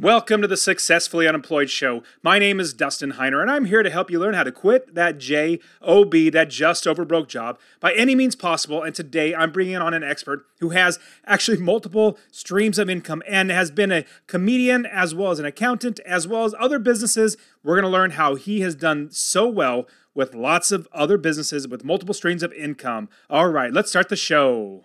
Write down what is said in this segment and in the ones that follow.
Welcome to the Successfully Unemployed Show. My name is Dustin Heiner, and I'm here to help you learn how to quit that JOB, that just over broke job, by any means possible. And today I'm bringing on an expert who has actually multiple streams of income and has been a comedian as well as an accountant, as well as other businesses. We're going to learn how he has done so well with lots of other businesses with multiple streams of income. All right, let's start the show.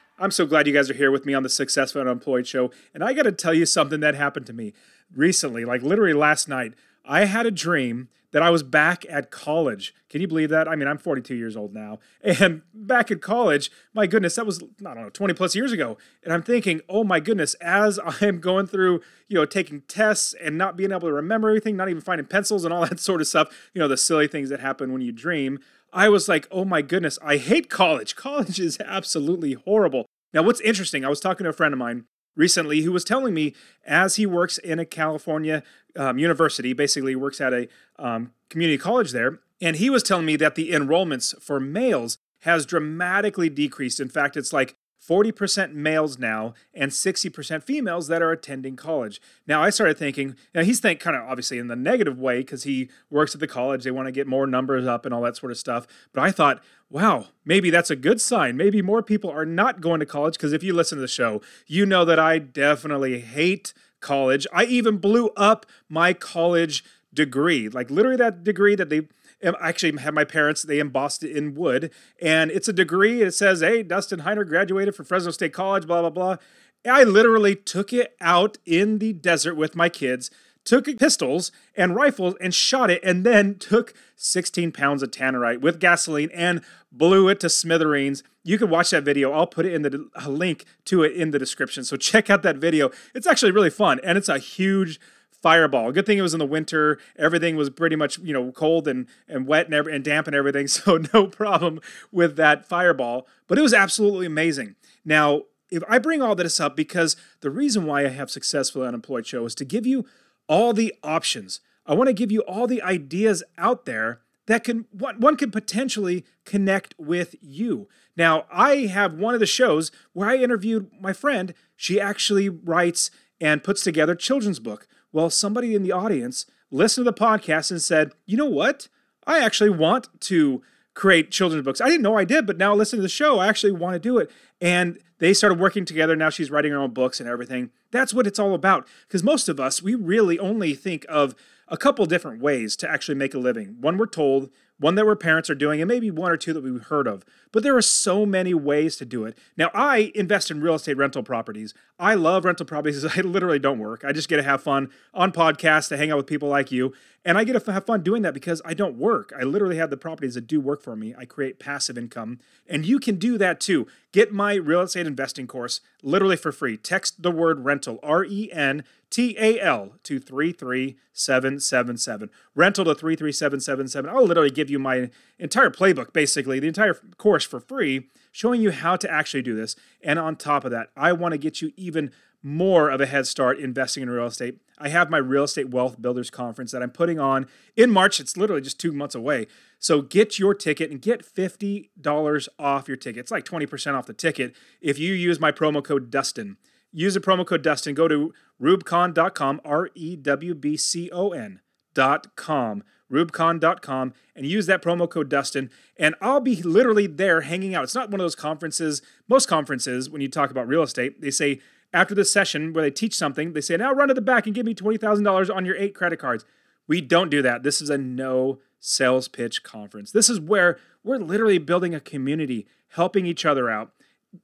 I'm so glad you guys are here with me on the Successful Unemployed Show. And I got to tell you something that happened to me recently, like literally last night. I had a dream that I was back at college. Can you believe that? I mean, I'm 42 years old now. And back at college, my goodness, that was, I don't know, 20 plus years ago. And I'm thinking, oh my goodness, as I'm going through, you know, taking tests and not being able to remember everything, not even finding pencils and all that sort of stuff, you know, the silly things that happen when you dream. I was like, oh my goodness, I hate college. College is absolutely horrible. Now, what's interesting, I was talking to a friend of mine recently who was telling me as he works in a California um, university, basically works at a um, community college there, and he was telling me that the enrollments for males has dramatically decreased. In fact, it's like 40% males now and 60% females that are attending college. Now, I started thinking, now he's think kind of obviously in the negative way because he works at the college. They want to get more numbers up and all that sort of stuff. But I thought, wow, maybe that's a good sign. Maybe more people are not going to college because if you listen to the show, you know that I definitely hate college. I even blew up my college degree, like literally that degree that they actually had my parents they embossed it in wood and it's a degree it says hey dustin heiner graduated from fresno state college blah blah blah. I literally took it out in the desert with my kids took pistols and rifles and shot it and then took 16 pounds of tannerite with gasoline and blew it to smithereens. You can watch that video i'll put it in the link to it in the description so check out that video. It's actually really fun and it's a huge fireball. Good thing it was in the winter. Everything was pretty much, you know, cold and, and wet and, every, and damp and everything. So no problem with that fireball. But it was absolutely amazing. Now, if I bring all this up because the reason why I have Successful Unemployed Show is to give you all the options. I want to give you all the ideas out there that can one one can potentially connect with you. Now, I have one of the shows where I interviewed my friend. She actually writes and puts together children's book. Well, somebody in the audience listened to the podcast and said, you know what? I actually want to create children's books. I didn't know I did, but now listen to the show. I actually want to do it. And they started working together. Now she's writing her own books and everything. That's what it's all about. Because most of us, we really only think of a couple different ways to actually make a living. One we're told, one that our parents are doing, and maybe one or two that we've heard of. But there are so many ways to do it. Now, I invest in real estate rental properties. I love rental properties. I literally don't work. I just get to have fun on podcasts to hang out with people like you. And I get to have fun doing that because I don't work. I literally have the properties that do work for me. I create passive income. And you can do that too. Get my real estate investing course literally for free. Text the word rental, R E N T A L, to 33777. Rental to 33777. I'll literally give you my entire playbook, basically, the entire course for free, showing you how to actually do this. And on top of that, I want to get you even more of a head start investing in real estate. I have my Real Estate Wealth Builders Conference that I'm putting on in March. It's literally just two months away. So get your ticket and get $50 off your ticket. It's like 20% off the ticket if you use my promo code Dustin. Use the promo code Dustin. Go to rewbcon.com, R E W B C O N.com, rewbcon.com, and use that promo code Dustin. And I'll be literally there hanging out. It's not one of those conferences, most conferences, when you talk about real estate, they say after the session where they teach something, they say, now run to the back and give me $20,000 on your eight credit cards. We don't do that. This is a no sales pitch conference. This is where we're literally building a community, helping each other out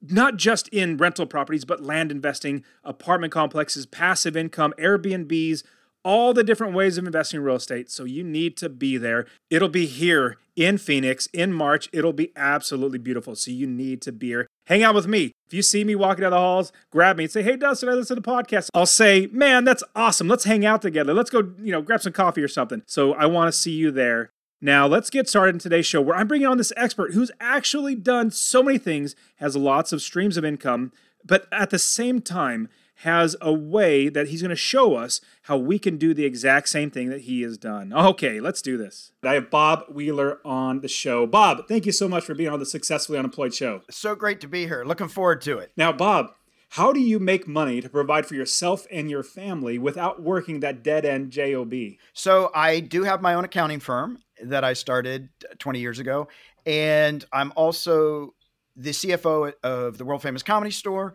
not just in rental properties, but land investing, apartment complexes, passive income, Airbnbs, all the different ways of investing in real estate. So you need to be there. It'll be here in Phoenix in March. It'll be absolutely beautiful. So you need to be here. Hang out with me. If you see me walking down the halls, grab me and say, Hey, Dustin, I listen to the podcast. I'll say, Man, that's awesome. Let's hang out together. Let's go, you know, grab some coffee or something. So I want to see you there. Now, let's get started in today's show where I'm bringing on this expert who's actually done so many things, has lots of streams of income, but at the same time, has a way that he's going to show us how we can do the exact same thing that he has done. Okay, let's do this. I have Bob Wheeler on the show. Bob, thank you so much for being on the Successfully Unemployed show. So great to be here. Looking forward to it. Now, Bob, how do you make money to provide for yourself and your family without working that dead end job? So I do have my own accounting firm that I started 20 years ago, and I'm also the CFO of the world famous comedy store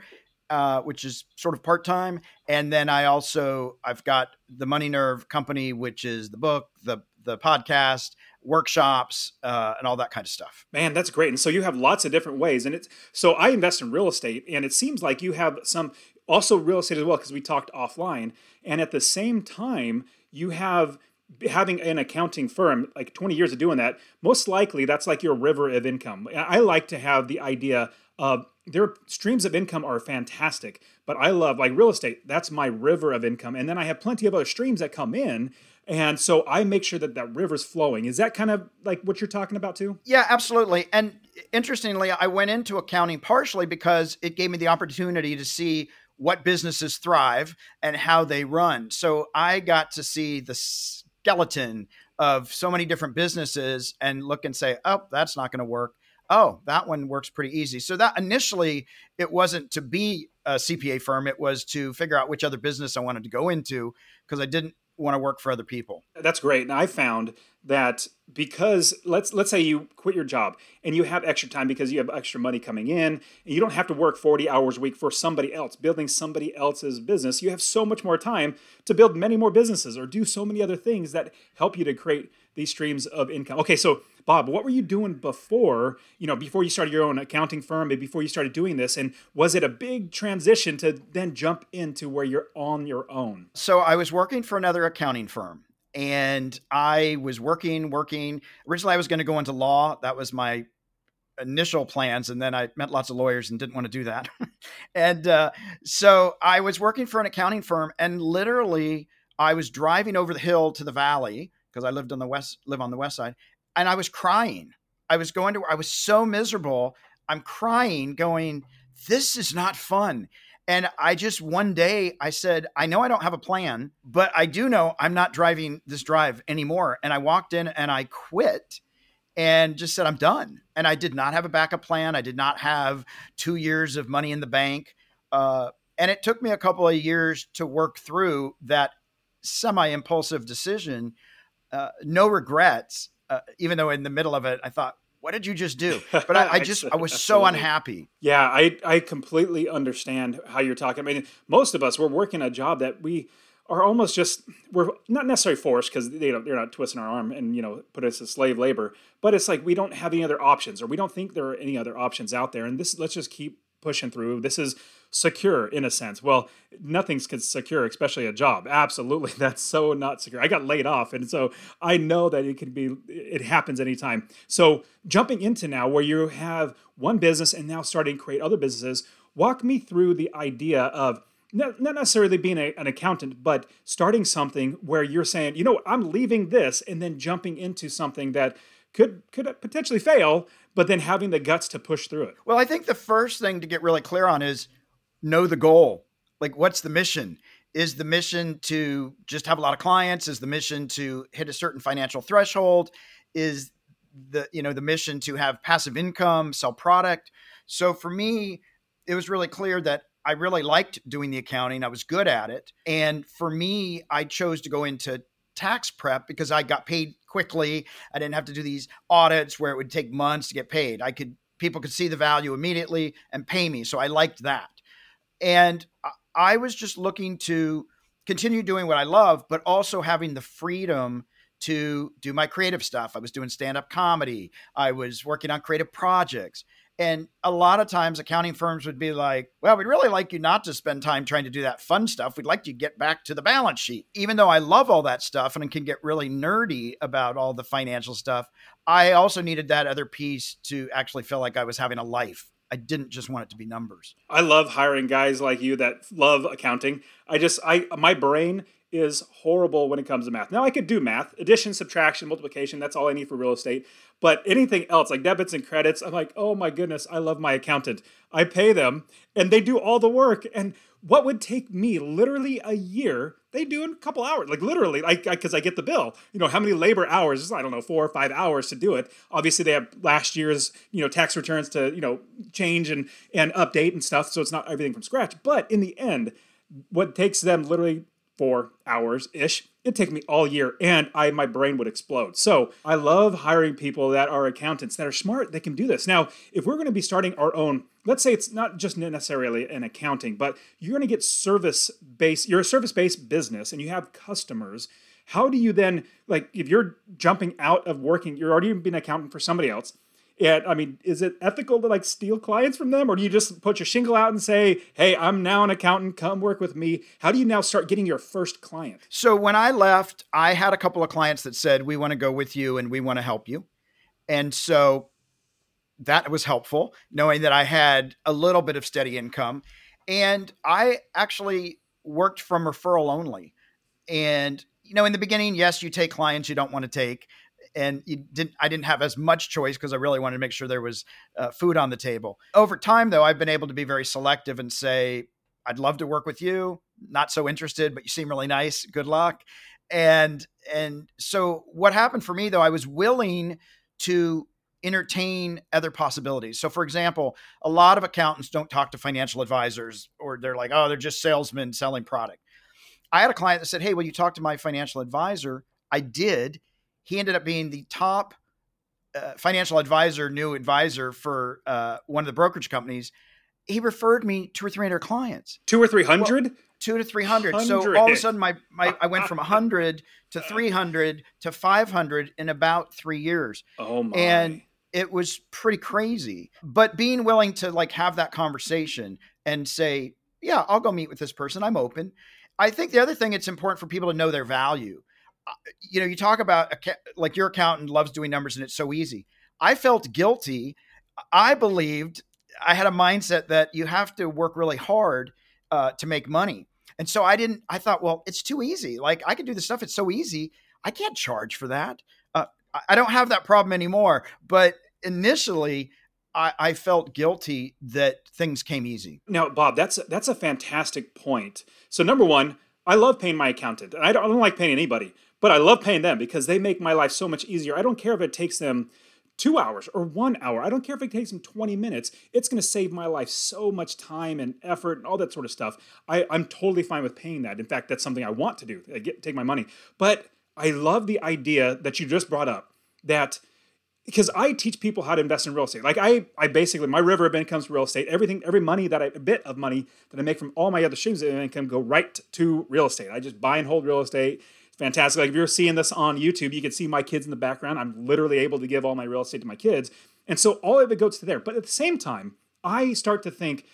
uh, which is sort of part time, and then I also I've got the Money Nerve company, which is the book, the the podcast, workshops, uh, and all that kind of stuff. Man, that's great. And so you have lots of different ways, and it's so I invest in real estate, and it seems like you have some also real estate as well because we talked offline, and at the same time you have having an accounting firm like 20 years of doing that most likely that's like your river of income i like to have the idea of their streams of income are fantastic, but I love like real estate. That's my river of income. And then I have plenty of other streams that come in. And so I make sure that that river's flowing. Is that kind of like what you're talking about too? Yeah, absolutely. And interestingly, I went into accounting partially because it gave me the opportunity to see what businesses thrive and how they run. So I got to see the skeleton of so many different businesses and look and say, oh, that's not going to work oh, that one works pretty easy. So that initially it wasn't to be a CPA firm, it was to figure out which other business I wanted to go into because I didn't want to work for other people. That's great. And I found that because let's let's say you quit your job and you have extra time because you have extra money coming in and you don't have to work 40 hours a week for somebody else. Building somebody else's business you have so much more time to build many more businesses or do so many other things that help you to create these streams of income. Okay so bob what were you doing before you know before you started your own accounting firm and before you started doing this? And was it a big transition to then jump into where you're on your own? So i was working for another accounting firm and I was working, working. Originally, I was going to go into law. That was my initial plans, and then I met lots of lawyers and didn't want to do that. and uh, so I was working for an accounting firm, and literally, I was driving over the hill to the valley because I lived on the west, live on the west side, and I was crying. I was going to. I was so miserable. I'm crying, going. This is not fun. And I just one day I said, I know I don't have a plan, but I do know I'm not driving this drive anymore. And I walked in and I quit and just said, I'm done. And I did not have a backup plan. I did not have two years of money in the bank. Uh, and it took me a couple of years to work through that semi impulsive decision. Uh, no regrets, uh, even though in the middle of it, I thought, what did you just do? But I, I just, I was so unhappy. Yeah, I, I completely understand how you're talking. I mean, most of us, we're working a job that we are almost just, we're not necessarily forced because they don't, they're not twisting our arm and, you know, put us as slave labor, but it's like we don't have any other options or we don't think there are any other options out there. And this, let's just keep pushing through. This is secure in a sense. Well, nothing's secure, especially a job. Absolutely, that's so not secure. I got laid off, and so I know that it can be. It happens anytime. So jumping into now where you have one business and now starting to create other businesses. Walk me through the idea of not necessarily being a, an accountant, but starting something where you're saying, you know, I'm leaving this and then jumping into something that could could potentially fail, but then having the guts to push through it. Well, I think the first thing to get really clear on is know the goal. Like, what's the mission? Is the mission to just have a lot of clients? Is the mission to hit a certain financial threshold? Is the you know the mission to have passive income, sell product? So for me, it was really clear that I really liked doing the accounting. I was good at it, and for me, I chose to go into tax prep because I got paid quickly. I didn't have to do these audits where it would take months to get paid. I could people could see the value immediately and pay me. So I liked that. And I was just looking to continue doing what I love, but also having the freedom to do my creative stuff. I was doing stand up comedy, I was working on creative projects. And a lot of times accounting firms would be like, well, we'd really like you not to spend time trying to do that fun stuff. We'd like you to get back to the balance sheet. Even though I love all that stuff and can get really nerdy about all the financial stuff, I also needed that other piece to actually feel like I was having a life. I didn't just want it to be numbers. I love hiring guys like you that love accounting. I just I my brain is horrible when it comes to math. Now I could do math, addition, subtraction, multiplication, that's all I need for real estate. But anything else like debits and credits, I'm like, "Oh my goodness, I love my accountant. I pay them and they do all the work." And what would take me literally a year, they do in a couple hours. Like literally, like because I get the bill. You know, how many labor hours? I don't know, 4 or 5 hours to do it. Obviously, they have last year's, you know, tax returns to, you know, change and and update and stuff, so it's not everything from scratch. But in the end, what takes them literally four hours ish. It'd take me all year and I my brain would explode. So I love hiring people that are accountants that are smart, they can do this. Now, if we're to be starting our own, let's say it's not just necessarily an accounting, but you're to get service based, you're a service based business and you have customers. How do you then, like, if you're jumping out of working, you're already been an accountant for somebody else, and I mean, is it ethical to like steal clients from them, or do you just put your shingle out and say, "Hey, I'm now an accountant. Come work with me"? How do you now start getting your first client? So when I left, I had a couple of clients that said, "We want to go with you and we want to help you," and so that was helpful, knowing that I had a little bit of steady income, and I actually worked from referral only, and you know, in the beginning, yes, you take clients you don't want to take and didn't I didn't have as much choice because I really wanted to make sure there was uh, food on the table. Over time, though, I've been able to be very selective and say, "I'd love to work with you. Not so interested, but you seem really nice. Good luck." And and so what happened for me though, I was willing to entertain other possibilities. So, for example, a lot of accountants don't talk to financial advisors, or they're like, "Oh, they're just salesmen selling product." I had a client that said, "Hey, will you talk to my financial advisor?" I did he ended up being the top uh, financial advisor, new advisor for uh, one of the brokerage companies. He referred me two or three hundred clients. Two or three hundred. Well, two to three hundred. So all of a sudden, my, my I went from hundred to three hundred to five hundred in about three years. Oh my! And it was pretty crazy. But being willing to like have that conversation and say, "Yeah, I'll go meet with this person. I'm open." I think the other thing it's important for people to know their value you know, you talk about like your accountant loves doing numbers and it's so easy. I felt guilty. I believed I had a mindset that you have to work really hard uh, to make money. And so I didn't, I thought, well, it's too easy. Like I can do this stuff. It's so easy. I can't charge for that. Uh, I don't have that problem anymore. But initially, I, I, felt guilty that things came easy. Now, Bob, that's that's a fantastic point. So, number one, I love paying my accountant. I don't, I don't like paying anybody, but I love paying them because they make my life so much easier. I don't care if it takes them two hours or one hour. I don't care if it takes them 20 minutes. It's going to save my life so much time and effort and all that sort of stuff. I, I'm totally fine with paying that. In fact, that's something I want to do. I get take my money. But I love the idea that you just brought up that because I teach people how to invest in real estate. Like I, I basically my river of income is real estate. Everything, every money that I, a bit of money that I make from all my other streams of income go right to real estate. I just buy and hold real estate fantastic. Like if you're seeing this on YouTube, you can see my kids in the background. I'm literally able to give all my real estate to my kids. And so all of it goes to there. But at the same time, I start to think,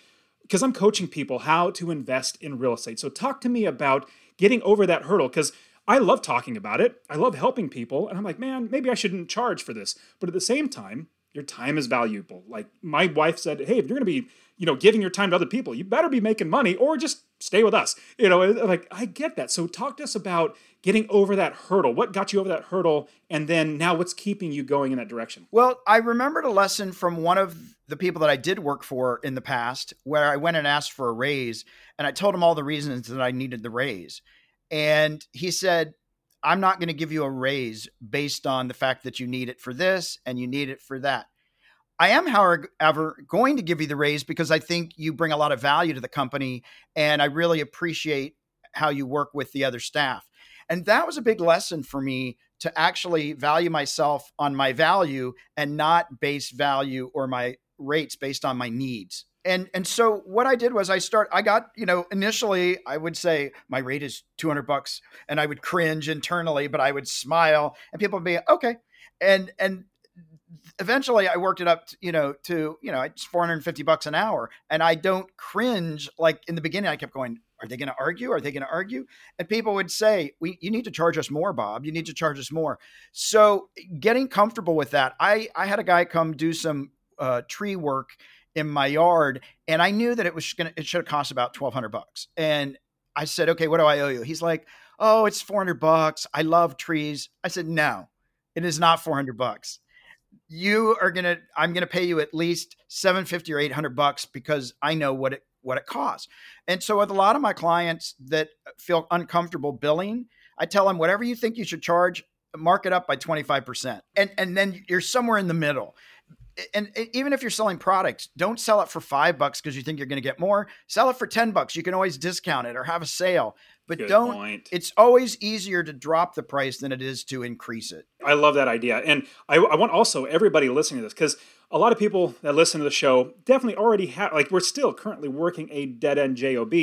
because I'm coaching people how to invest in real estate. So talk to me about getting over that hurdle because I love talking about it. I love helping people. And I'm like, man, maybe I shouldn't charge for this. But at the same time, your time is valuable. Like my wife said, hey, if you're going to be you know, giving your time to other people. You better be making money or just stay with us. You know, like I get that. So talk to us about getting over that hurdle. What got you over that hurdle? And then now what's keeping you going in that direction? Well, I remembered a lesson from one of the people that I did work for in the past where I went and asked for a raise and I told him all the reasons that I needed the raise. And he said, I'm not going to give you a raise based on the fact that you need it for this and you need it for that. I am, however, going to give you the raise because I think you bring a lot of value to the company and I really appreciate how you work with the other staff. And that was a big lesson for me to actually value myself on my value and not base value or my rates based on my needs. And and so what I did was I start I got, you know, initially I would say my rate is 200 bucks and I would cringe internally, but I would smile and people would be okay. And and eventually I worked it up, to, you know, to, you know, it's 450 bucks an hour. And I don't cringe. Like in the beginning, I kept going, are they going to argue? Are they going to argue? And people would say, we, you need to charge us more, Bob. You need to charge us more. So getting comfortable with that, I, I had a guy come do some uh, tree work in my yard and I knew that it was to, it should have cost about 1200 bucks. And I said, okay, what do I owe you? He's like, oh, it's 400 bucks. I love trees. I said, no, it is not 400 bucks you are gonna i'm gonna pay you at least 750 or 800 bucks because i know what it what it costs and so with a lot of my clients that feel uncomfortable billing i tell them whatever you think you should charge mark it up by 25% and and then you're somewhere in the middle and even if you're selling products, don't sell it for five bucks because you think you're going to get more. Sell it for 10 bucks. You can always discount it or have a sale, but Good don't. Point. It's always easier to drop the price than it is to increase it. I love that idea. And I, I want also everybody listening to this because a lot of people that listen to the show definitely already have, like, we're still currently working a dead end JOB,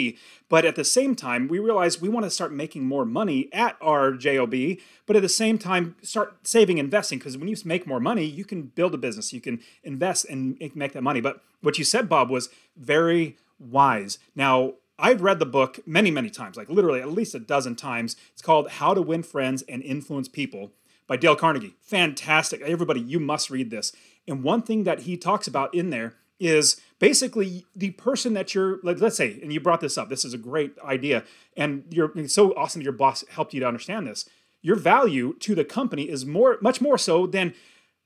but at the same time, we realize we want to start making more money at our JOB, but at the same time, start saving, investing, because when you make more money, you can build a business, you can invest and make that money. But what you said, Bob, was very wise. Now, I've read the book many, many times, like literally at least a dozen times. It's called How to Win Friends and Influence People by Dale Carnegie. Fantastic. Everybody, you must read this. And one thing that he talks about in there is basically the person that you're like let's say and you brought this up this is a great idea and you're it's so awesome your boss helped you to understand this your value to the company is more much more so than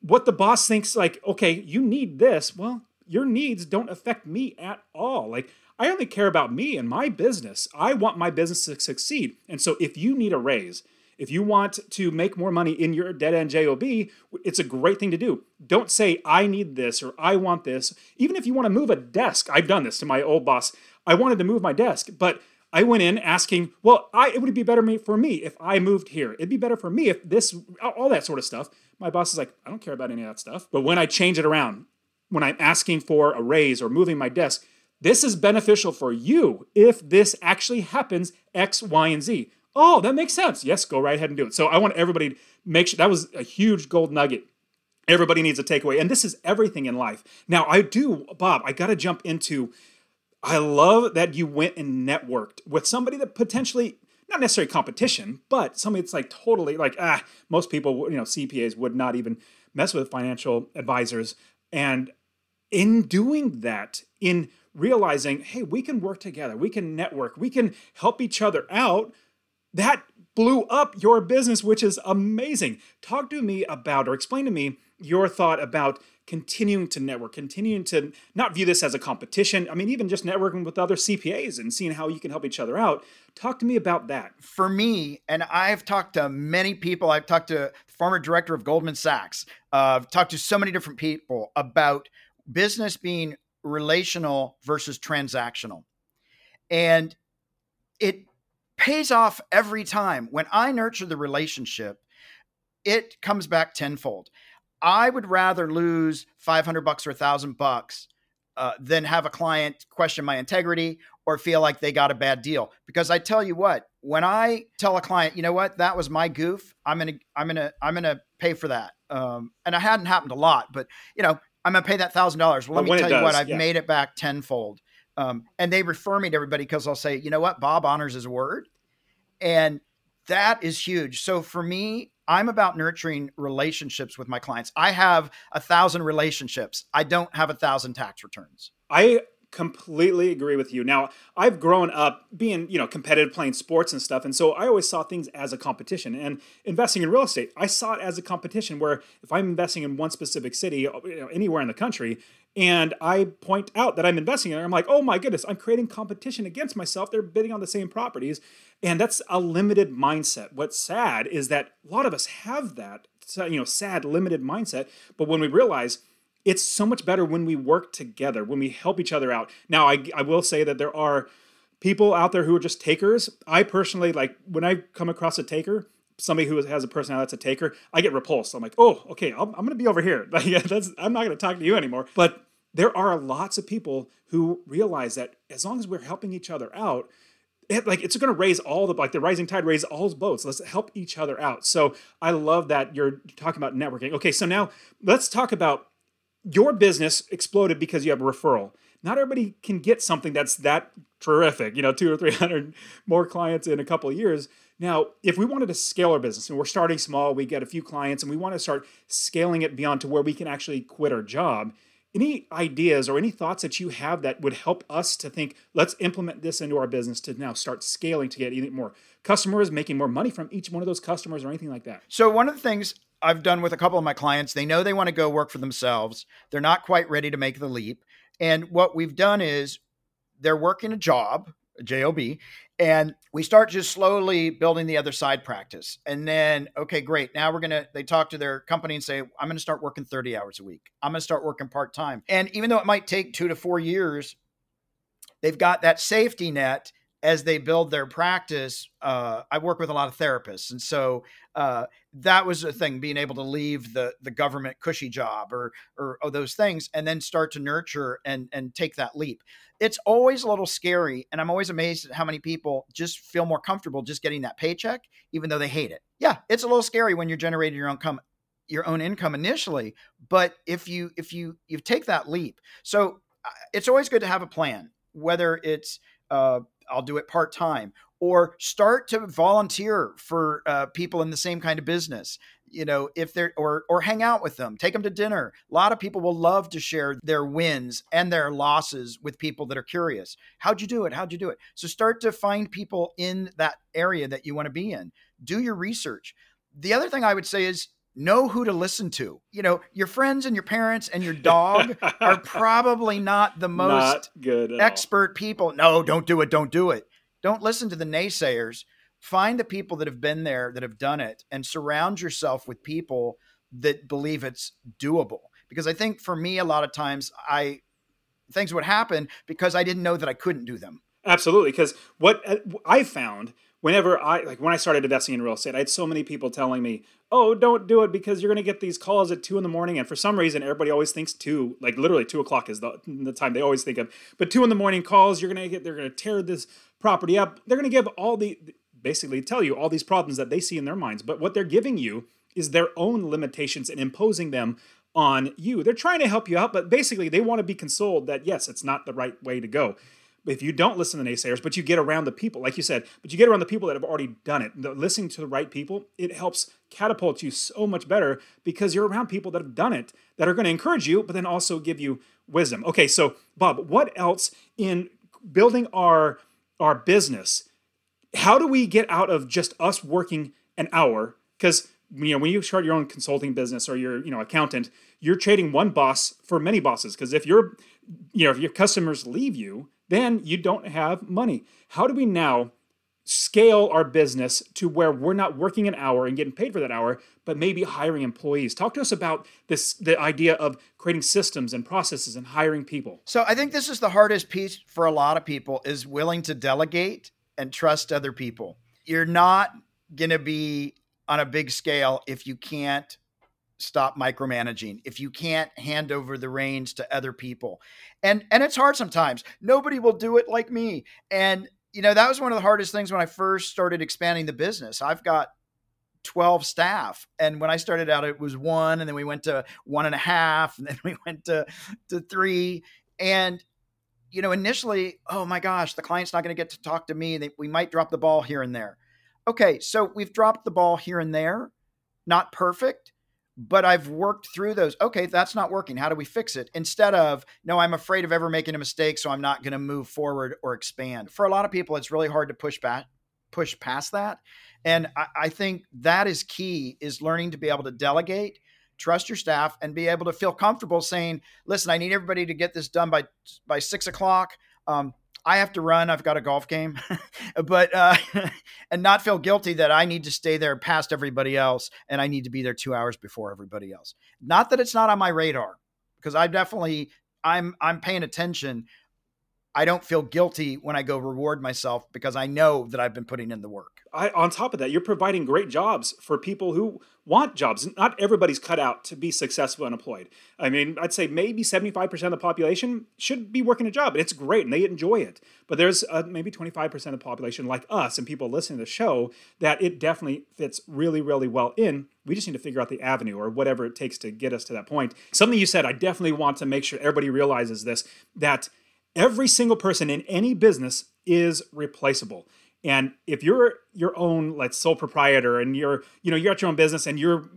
what the boss thinks like okay you need this well your needs don't affect me at all like i only care about me and my business i want my business to succeed and so if you need a raise if you want to make more money in your dead end JOB, it's a great thing to do. Don't say, I need this or I want this. Even if you want to move a desk, I've done this to my old boss. I wanted to move my desk, but I went in asking, well, I, it would be better for me if I moved here. It'd be better for me if this, all that sort of stuff. My boss is like, I don't care about any of that stuff. But when I change it around, when I'm asking for a raise or moving my desk, this is beneficial for you if this actually happens X, Y, and Z oh, that makes sense. Yes, go right ahead and do it. So I want everybody to make sure that was a huge gold nugget. Everybody needs a takeaway. And this is everything in life. Now, I do, Bob, I got to jump into. I love that you went and networked with somebody that potentially, not necessarily competition, but somebody that's like totally like, ah, most people, you know, CPAs would not even mess with financial advisors. And in doing that, in realizing, hey, we can work together, we can network, we can help each other out that blew up your business, which is amazing. Talk to me about, or explain to me your thought about continuing to network, continuing to not view this as a competition. I mean, even just networking with other CPAs and seeing how you can help each other out. Talk to me about that. For me, and I've talked to many people, I've talked to former director of Goldman Sachs, uh, I've talked to so many different people about business being relational versus transactional. And it pays off every time. When I nurture the relationship, it comes back tenfold. I would rather lose 500 bucks or a thousand bucks uh, than have a client question my integrity or feel like they got a bad deal. Because I tell you what, when I tell a client, you know what, that was my goof, I'm gonna, I'm gonna, I'm gonna pay for that. Um, and it hadn't happened a lot, but you know, I'm gonna pay that thousand dollars. Well, let me tell you does, what, I've yeah. made it back tenfold. Um, and they refer me to everybody because I'll say, you know what, Bob honors his word. And that is huge. So for me, I'm about nurturing relationships with my clients. I have a thousand relationships. I don't have a thousand tax returns. I completely agree with you. Now, I've grown up being, you know, competitive playing sports and stuff, and so I always saw things as a competition. And investing in real estate, I saw it as a competition where if I'm investing in one specific city, you know, anywhere in the country, and I point out that I'm investing in it, I'm like, oh my goodness, I'm creating competition against myself. They're bidding on the same properties. And that's a limited mindset. What's sad is that a lot of us have that, you know, sad, limited mindset. But when we realize it's so much better when we work together, when we help each other out. Now, I, I will say that there are people out there who are just takers. I personally, like, when I come across a taker, somebody who has a personality that's a taker, I get repulsed. I'm like, oh, okay, I'm, I'm going to be over here. Like, that's, I'm not going to talk to you anymore. But there are lots of people who realize that as long as we're helping each other out, it, like it's going to raise all the like the rising tide raises all boats. Let's help each other out. So I love that you're talking about networking. Okay, so now let's talk about your business exploded because you have a referral. Not everybody can get something that's that terrific. You know, two or three hundred more clients in a couple of years. Now, if we wanted to scale our business and we're starting small, we get a few clients and we want to start scaling it beyond to where we can actually quit our job any ideas or any thoughts that you have that would help us to think let's implement this into our business to now start scaling to get even more customers making more money from each one of those customers or anything like that? So one of the things i've done with a couple of my clients they know they want to go work for themselves. They're not quite ready to make the leap. And what we've done is they're working a job job and we start just slowly building the other side practice. And then okay great. Now we're gonna they talk to their company and say i'm gonna start working 30 hours a week. I'm gonna start working part-time. And even though it might take two to four years they've got that safety net as they build their practice uh, i work with a lot of therapists. And so uh, that was a thing being able to leave the the government cushy job or, or or those things and then start to nurture and and take that leap. It's always a little scary and i'm always amazed at how many people just feel more comfortable just getting that paycheck even though they hate it. Yeah it's a little scary when you're generating your own come your own income initially but if you if you you take that leap. So uh, it's always good to have a plan whether it's uh, i'll do it part-time or start to volunteer for uh, people in the same kind of business you know if they're or or hang out with them take them to dinner. A lot of people will love to share their wins and their losses with people that are curious. How'd you do it? How'd you do it? So start to find people in that area that you want to be in. Do your research. The other thing i would say is know who to listen to. You know your friends and your parents and your dog are probably not the most not good expert all. people. No don't do it don't do it. Don't listen to the naysayers. Find the people that have been there that have done it and surround yourself with people that believe it's doable. Because i think for me a lot of times i things would happen because i didn't know that i couldn't do them. Absolutely because what uh, i found whenever i like when i started investing in real estate i had so many people telling me oh don't do it because you're going to get these calls at two in the morning and for some reason everybody always thinks two like literally two o'clock is the, the time they always think of but two in the morning calls you're going to get they're going to tear this property up they're going to give all the basically tell you all these problems that they see in their minds. But what they're giving you is their own limitations and imposing them on you. They're trying to help you out, but basically they want to be consoled that yes, it's not the right way to go. If you don't listen to the naysayers, but you get around the people, like you said, but you get around the people that have already done it, listening to the right people, it helps catapult you so much better because you're around people that have done it that are going to encourage you, but then also give you wisdom. Okay, so Bob, what else in building our our business how do we get out of just us working an hour? Because you know when you start your own consulting business or you're you know accountant, you're trading one boss for many bosses. Because if you're you know if your customers leave you, then you don't have money. How do we now? scale our business to where we're not working an hour and getting paid for that hour, but maybe hiring employees. Talk to us about this the idea of creating systems and processes and hiring people. So I think this is the hardest piece for a lot of people is willing to delegate and trust other people. You're not going to be on a big scale if you can't stop micromanaging if you can't hand over the reins to other people and and it's hard sometimes. Nobody will do it like me. And you know that was one of the hardest things when i first started expanding the business. I've got 12 staff and when i started out it was one and then we went to one and a half and then we went to to three. And you know, initially, oh my gosh, the client's not going to get to talk to me. They, we might drop the ball here and there. Okay, so we've dropped the ball here and there, not perfect, but I've worked through those. Okay, that's not working. How do we fix it? Instead of, no, I'm afraid of ever making a mistake, so I'm not going to move forward or expand. For a lot of people, it's really hard to push back, push past that. And I, I think that is key is learning to be able to delegate trust your staff and be able to feel comfortable saying, listen, I need everybody to get this done by by six o'clock. Um, I have to run. I've got a golf game, but uh, and not feel guilty that I need to stay there past everybody else and I need to be there two hours before everybody else. Not that it's not on my radar, because I definitely I'm I'm paying attention, I don't feel guilty when I go reward myself because I know that I've been putting in the work. I, on top of that, you're providing great jobs for people who want jobs. Not everybody's cut out to be successful and employed. I mean, I'd say maybe 75% of the population should be working a job. and It's great and they enjoy it. But there's uh, maybe 25% of the population, like us and people listening to the show, that it definitely fits really, really well in. We just need to figure out the avenue or whatever it takes to get us to that point. Something you said, I definitely want to make sure everybody realizes this that every single person in any business is replaceable. And if you're your own like sole proprietor and you're you know you're at your own business and you're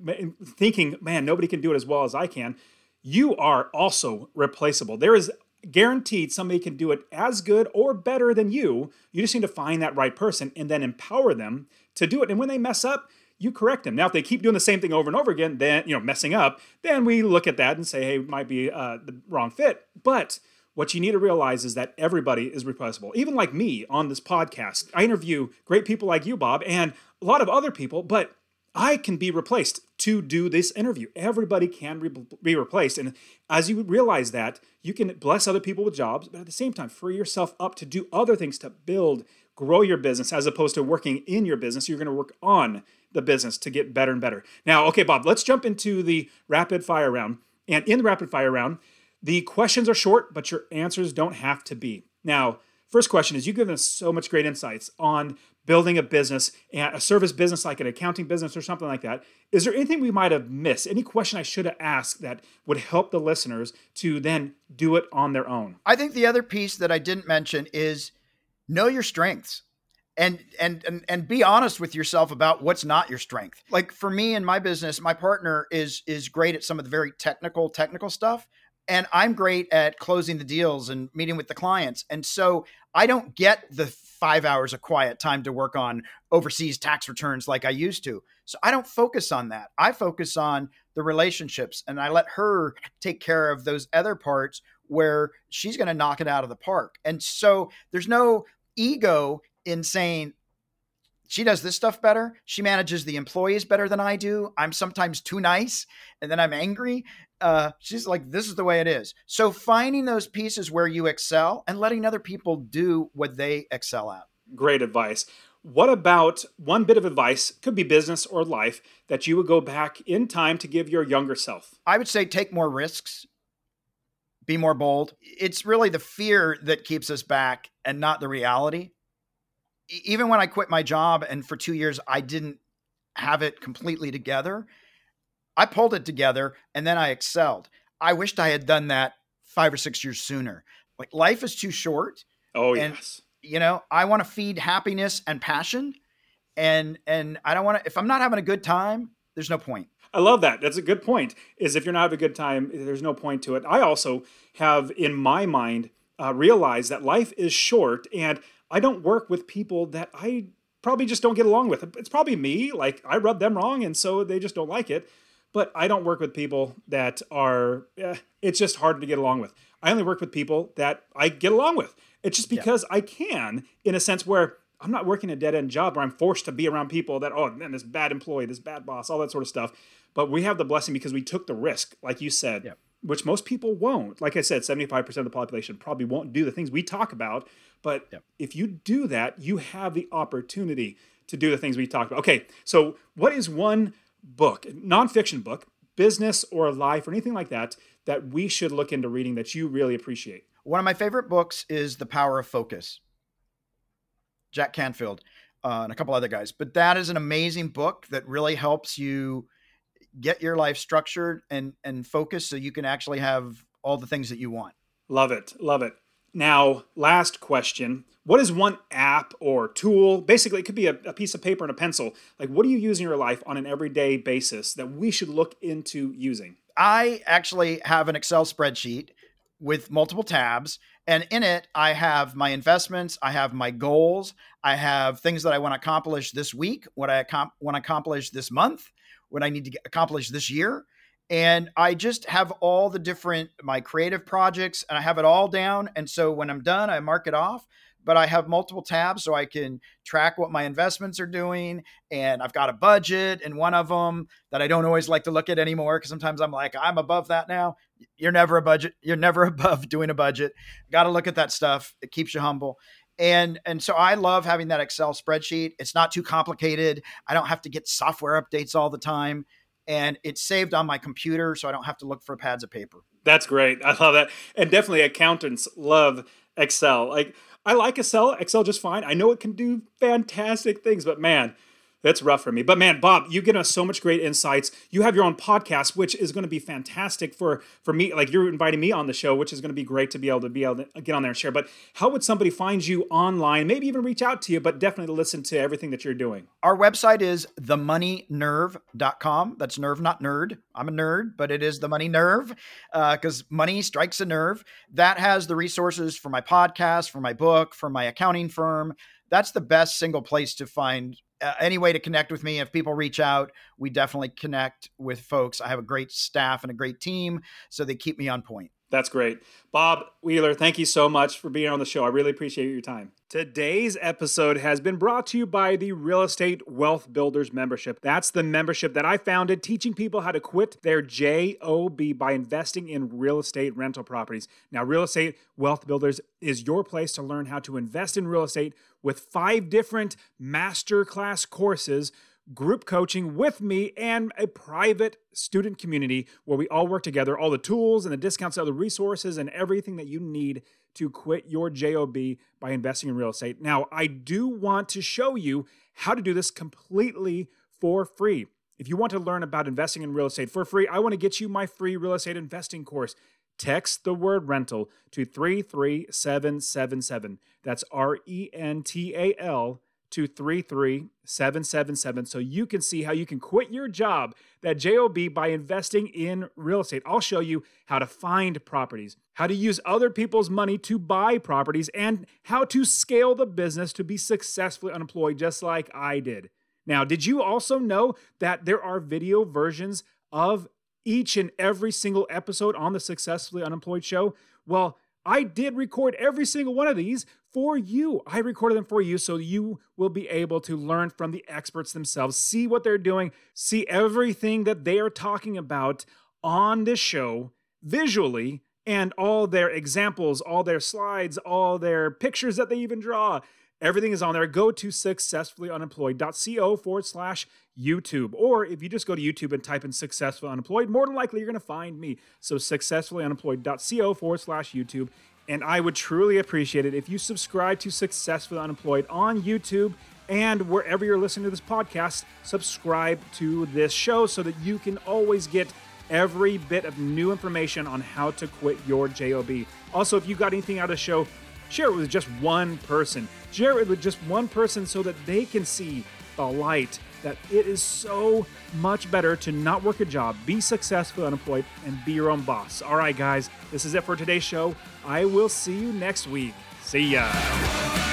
thinking, man, nobody can do it as well as I can, you are also replaceable. There is guaranteed somebody can do it as good or better than you. You just need to find that right person and then empower them to do it. And when they mess up, you correct them. Now, if they keep doing the same thing over and over again, then you know messing up, then we look at that and say, hey, might be uh, the wrong fit. But what you need to realize is that everybody is replaceable. Even like me on this podcast, I interview great people like you, Bob, and a lot of other people, but I can be replaced to do this interview. Everybody can re- be replaced. And as you realize that, you can bless other people with jobs, but at the same time, free yourself up to do other things to build, grow your business, as opposed to working in your business. You're going to work on the business to get better and better. Now, okay, Bob, let's jump into the rapid fire round. And in the rapid fire round, the questions are short, but your answers don't have to be. Now, first question is you've given us so much great insights on building a business and a service business like an accounting business or something like that. Is there anything we might have missed? Any question I should have asked that would help the listeners to then do it on their own? I think the other piece that I didn't mention is know your strengths and and and and be honest with yourself about what's not your strength. Like for me in my business, my partner is is great at some of the very technical technical stuff, and I'm great at closing the deals and meeting with the clients. And so I don't get the five hours of quiet time to work on overseas tax returns like I used to. So I don't focus on that. I focus on the relationships and I let her take care of those other parts where she's going to knock it out of the park. And so there's no ego in saying, she does this stuff better. She manages the employees better than I do. I'm sometimes too nice and then I'm angry uh, she's like, this is the way it is. So finding those pieces where you excel and letting other people do what they excel at. Great advice. What about one bit of advice, could be business or life, that you would go back in time to give your younger self? I would say take more risks, be more bold. It's really the fear that keeps us back and not the reality. Even when I quit my job and for two years I didn't have it completely together, I pulled it together and then I excelled. I wished I had done that five or six years sooner. Like life is too short. Oh and, yes. You know, I want to feed happiness and passion, and and I don't want to. If I'm not having a good time, there's no point. I love that. That's a good point. Is if you're not having a good time, there's no point to it. I also have in my mind uh, realized that life is short, and I don't work with people that I probably just don't get along with. It's probably me. Like I rub them wrong, and so they just don't like it but I don't work with people that are, eh, it's just hard to get along with. I only work with people that I get along with. It's just because yeah. I can, in a sense where I'm not working a dead end job where I'm forced to be around people that, oh, man, this bad employee, this bad boss, all that sort of stuff. But we have the blessing because we took the risk, like you said, yeah. which most people won't. Like I said, 75% of the population probably won't do the things we talk about. But yeah. if you do that, you have the opportunity to do the things we talked about. Okay, so what is one book, nonfiction book, business or life or anything like that, that we should look into reading that you really appreciate? One of my favorite books is The Power of Focus. Jack Canfield uh, and a couple other guys. But that is an amazing book that really helps you get your life structured and and focused so you can actually have all the things that you want. Love it. Love it. Now, last question. What is one app or tool basically it could be a, a, piece of paper and a pencil like what do you use in your life on an everyday basis that we should look into using? I actually have an excel spreadsheet with multiple tabs and in it i have my investments i have my goals i have things that i want to accomplish this week what i want to accomplish this month what i need to accomplish this year and i just have all the different my creative projects and i have it all down and so when i'm done i mark it off but I have multiple tabs so I can track what my investments are doing. And I've got a budget in one of them that I don't always like to look at anymore because sometimes I'm like, I'm above that now. you're never a budget. You're never above doing a budget. Got to look at that stuff. It keeps you humble. And and so I love having that Excel spreadsheet. It's not too complicated. I don't have to get software updates all the time and it's saved on my computer so I don't have to look for pads of paper. That's great. I love that. And definitely accountants love Excel. Like I like Excel, Excel just fine. I know it can do fantastic things, but man, that's rough for me. But man, Bob, you give us so much great insights. You have your own podcast, which is going to be fantastic for for me. Like you're inviting me on the show, which is going to be great to be able to be able to get on there and share. But how would somebody find you online? Maybe even reach out to you, but definitely listen to everything that you're doing. Our website is themoneynerve.com. That's nerve, not nerd. I'm a nerd, but it is the money nerve because uh, money strikes a nerve. That has the resources for my podcast, for my book, for my accounting firm. That's the best single place to find uh, any way to connect with me. If people reach out, we definitely connect with folks. I have a great staff and a great team, so they keep me on point. That's great. Bob Wheeler, thank you so much for being on the show. I really appreciate your time. Today's episode has been brought to you by the Real Estate Wealth Builders membership. That's the membership that I founded teaching people how to quit their JOB by investing in real estate rental properties. Now, Real Estate Wealth Builders is your place to learn how to invest in real estate with five different masterclass courses group coaching with me and a private student community where we all work together, all the tools and the discounts, all the resources, and everything that you need to quit your JOB by investing in real estate. Now, I do want to show you how to do this completely for free. If you want to learn about investing in real estate for free, I want to get you my free real estate investing course. Text the word rental to 33777. That's R E N T A L to 33777 so you can see how you can quit your job, that JOB, by investing in real estate. I'll show you how to find properties, how to use other people's money to buy properties, and how to scale the business to be successfully unemployed, just like I did. Now, did you also know that there are video versions of each and every single episode on the Successfully Unemployed show? Well, I did record every single one of these for you. I recorded them for you so you will be able to learn from the experts themselves, see what they're doing, see everything that they are talking about on this show visually, and all their examples, all their slides, all their pictures that they even draw. Everything is on there. Go to successfullyunemployed.co forward slash YouTube. Or if you just go to YouTube and type in successfully unemployed, more than likely you're going to find me. So successfullyunemployed.co forward slash YouTube. And I would truly appreciate it if you subscribe to Successfully Unemployed on YouTube and wherever you're listening to this podcast, subscribe to this show so that you can always get every bit of new information on how to quit your JOB. Also, if you got anything out of the show, share it with just one person. Share it with just one person so that they can see the light that it is so much better to not work a job, be successful, unemployed, and be your own boss. All right, guys, this is it for today's show. I will see you next week. See ya.